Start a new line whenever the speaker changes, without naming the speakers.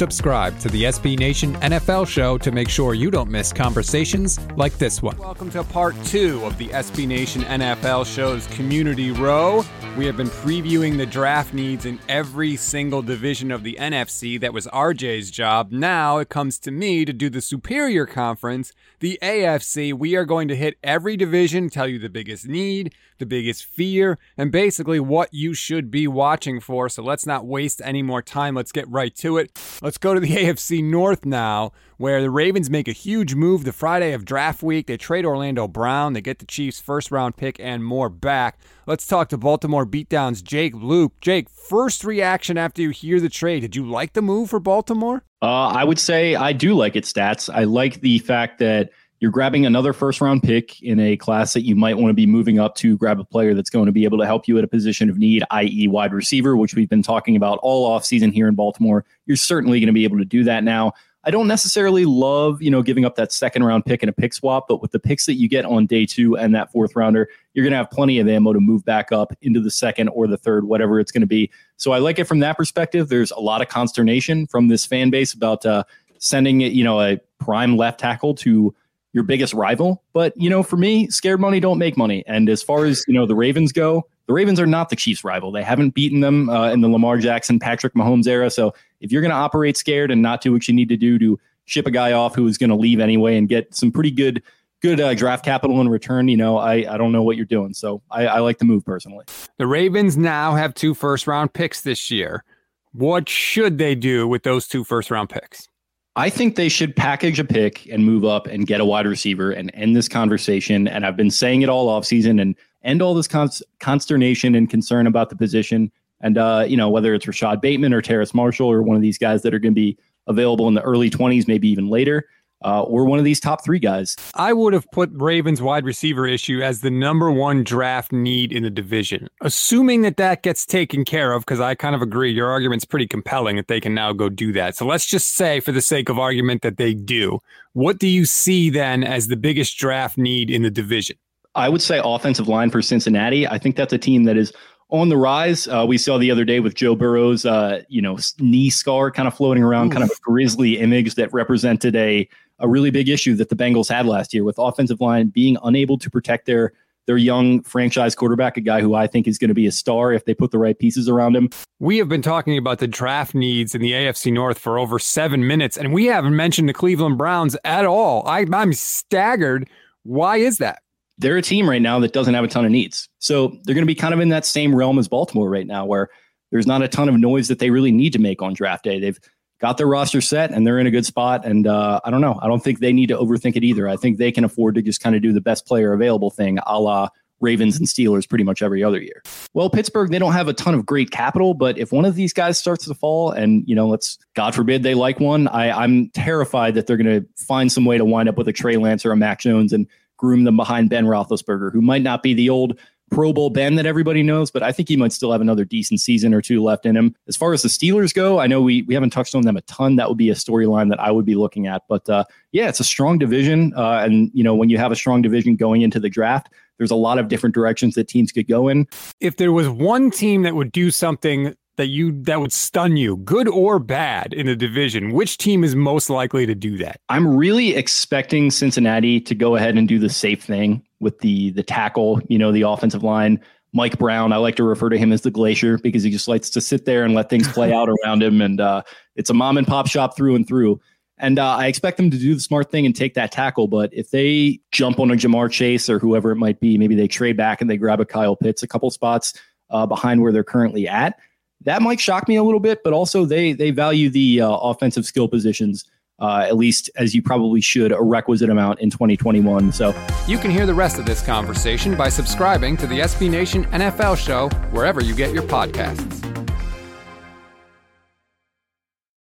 Subscribe to the SB Nation NFL show to make sure you don't miss conversations like this one. Welcome to part two of the SB Nation NFL show's Community Row. We have been previewing the draft needs in every single division of the NFC. That was RJ's job. Now it comes to me to do the superior conference, the AFC. We are going to hit every division, tell you the biggest need, the biggest fear, and basically what you should be watching for. So let's not waste any more time. Let's get right to it. Let's go to the AFC North now, where the Ravens make a huge move the Friday of draft week. They trade Orlando Brown, they get the Chiefs' first round pick and more back. Let's talk to Baltimore beatdowns Jake Luke. Jake, first reaction after you hear the trade. Did you like the move for Baltimore?
Uh, I would say I do like its stats. I like the fact that you're grabbing another first round pick in a class that you might want to be moving up to grab a player that's going to be able to help you at a position of need, i.e., wide receiver, which we've been talking about all offseason here in Baltimore. You're certainly going to be able to do that now. I don't necessarily love, you know, giving up that second round pick and a pick swap, but with the picks that you get on day two and that fourth rounder, you're going to have plenty of ammo to move back up into the second or the third, whatever it's going to be. So I like it from that perspective. There's a lot of consternation from this fan base about uh, sending, you know, a prime left tackle to your biggest rival. But, you know, for me, scared money don't make money. And as far as, you know, the Ravens go, the Ravens are not the Chiefs' rival. They haven't beaten them uh, in the Lamar Jackson, Patrick Mahomes era. So if you're going to operate scared and not do what you need to do to ship a guy off who is going to leave anyway and get some pretty good good uh, draft capital in return, you know, I, I don't know what you're doing. So I, I like the move personally.
The Ravens now have two first round picks this year. What should they do with those two first round picks?
I think they should package a pick and move up and get a wide receiver and end this conversation. And I've been saying it all offseason and end all this consternation and concern about the position. And, uh, you know, whether it's Rashod Bateman or Terrace Marshall or one of these guys that are going to be available in the early 20s, maybe even later, uh, or one of these top three guys.
I would have put Ravens wide receiver issue as the number one draft need in the division. Assuming that that gets taken care of, because I kind of agree, your argument's pretty compelling that they can now go do that. So let's just say, for the sake of argument, that they do. What do you see then as the biggest draft need in the division?
I would say offensive line for Cincinnati. I think that's a team that is on the rise. Uh, we saw the other day with Joe Burrow's, uh, you know, knee scar kind of floating around, Oof. kind of a grisly image that represented a a really big issue that the Bengals had last year with offensive line being unable to protect their their young franchise quarterback, a guy who I think is going to be a star if they put the right pieces around him.
We have been talking about the draft needs in the AFC North for over seven minutes, and we haven't mentioned the Cleveland Browns at all. I, I'm staggered. Why is that?
They're a team right now that doesn't have a ton of needs. So they're going to be kind of in that same realm as Baltimore right now, where there's not a ton of noise that they really need to make on draft day. They've got their roster set and they're in a good spot. And uh, I don't know. I don't think they need to overthink it either. I think they can afford to just kind of do the best player available thing, a la Ravens and Steelers pretty much every other year. Well, Pittsburgh, they don't have a ton of great capital, but if one of these guys starts to fall and, you know, let's God forbid they like one, I, I'm terrified that they're going to find some way to wind up with a Trey Lance or a Mac Jones and groom them behind Ben Roethlisberger, who might not be the old Pro Bowl Ben that everybody knows, but I think he might still have another decent season or two left in him. As far as the Steelers go, I know we we haven't touched on them a ton. That would be a storyline that I would be looking at. But uh, yeah, it's a strong division, uh, and you know when you have a strong division going into the draft, there's a lot of different directions that teams could go in.
If there was one team that would do something that you that would stun you, good or bad, in a division, which team is most likely to do that?
I'm really expecting Cincinnati to go ahead and do the safe thing with the the tackle, you know, the offensive line. Mike Brown, I like to refer to him as the glacier because he just likes to sit there and let things play out around him. And uh, it's a mom and pop shop through and through. And uh, I expect them to do the smart thing and take that tackle. But if they jump on a Ja'Marr Chase or whoever it might be, maybe they trade back and they grab a Kyle Pitts a couple spots uh, behind where they're currently at that might shock me a little bit, but also they they value the uh, offensive skill positions. Uh, at least as you probably should, a requisite amount in 2021. So
you can hear the rest of this conversation by subscribing to the SB Nation NFL show wherever you get your podcasts.